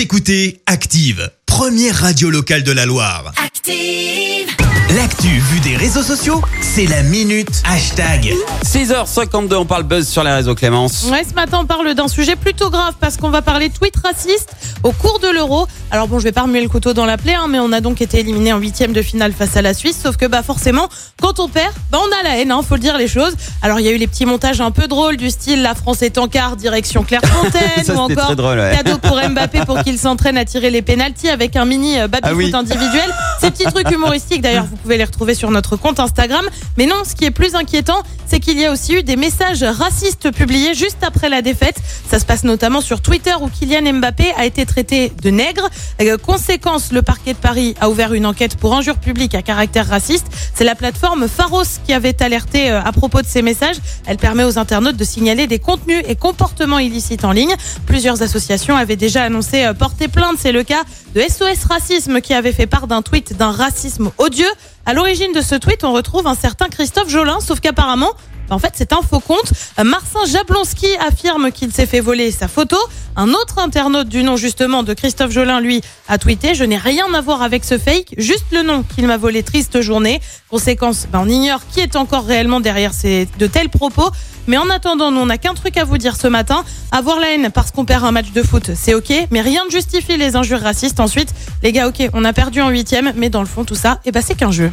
Vous écoutez Active, première radio locale de la Loire. Active. L'actu vue des réseaux sociaux, c'est la minute hashtag. 6h52, on parle buzz sur les réseaux Clémence. Ouais, ce matin, on parle d'un sujet plutôt grave parce qu'on va parler tweet raciste au cours de l'Euro. Alors bon, je vais pas remuer le couteau dans la plaie, hein, mais on a donc été éliminé en huitième de finale face à la Suisse. Sauf que bah forcément, quand on perd, bah on a la haine, hein, faut le dire les choses. Alors il y a eu les petits montages un peu drôles du style la France est en quart, direction Clairefontaine, Ça, ou c'était encore très drôle, ouais. cadeau pour Mbappé pour qu'il s'entraîne à tirer les pénalties avec un mini euh, baby Ah oui. individuel. Ces petits trucs humoristiques, d'ailleurs, vous pouvez les retrouver sur notre compte Instagram. Mais non, ce qui est plus inquiétant, c'est qu'il y a aussi eu des messages racistes publiés juste après la défaite. Ça se passe notamment sur Twitter où Kylian Mbappé a été traité de nègre. Euh, conséquence, le parquet de Paris a ouvert une enquête pour injure publique à caractère raciste. C'est la plateforme Pharos qui avait alerté euh, à propos de ces messages. Elle permet aux internautes de signaler des contenus et comportements illicites en ligne. Plusieurs associations avaient déjà annoncé euh, porter plainte. C'est le cas de SOS Racisme qui avait fait part d'un tweet d'un racisme odieux. À l'origine de ce tweet, on retrouve un certain Christophe Jolin, sauf qu'apparemment, en fait, c'est un faux compte. Euh, Marcin Jablonski affirme qu'il s'est fait voler sa photo. Un autre internaute du nom justement de Christophe Jolin, lui, a tweeté Je n'ai rien à voir avec ce fake, juste le nom qu'il m'a volé. Triste journée. Conséquence, bah, on ignore qui est encore réellement derrière ces, de tels propos. Mais en attendant, nous, on n'a qu'un truc à vous dire ce matin. Avoir la haine parce qu'on perd un match de foot, c'est ok, mais rien ne justifie les injures racistes. Ensuite, les gars, ok, on a perdu en huitième, mais dans le fond, tout ça, eh ben, c'est qu'un jeu.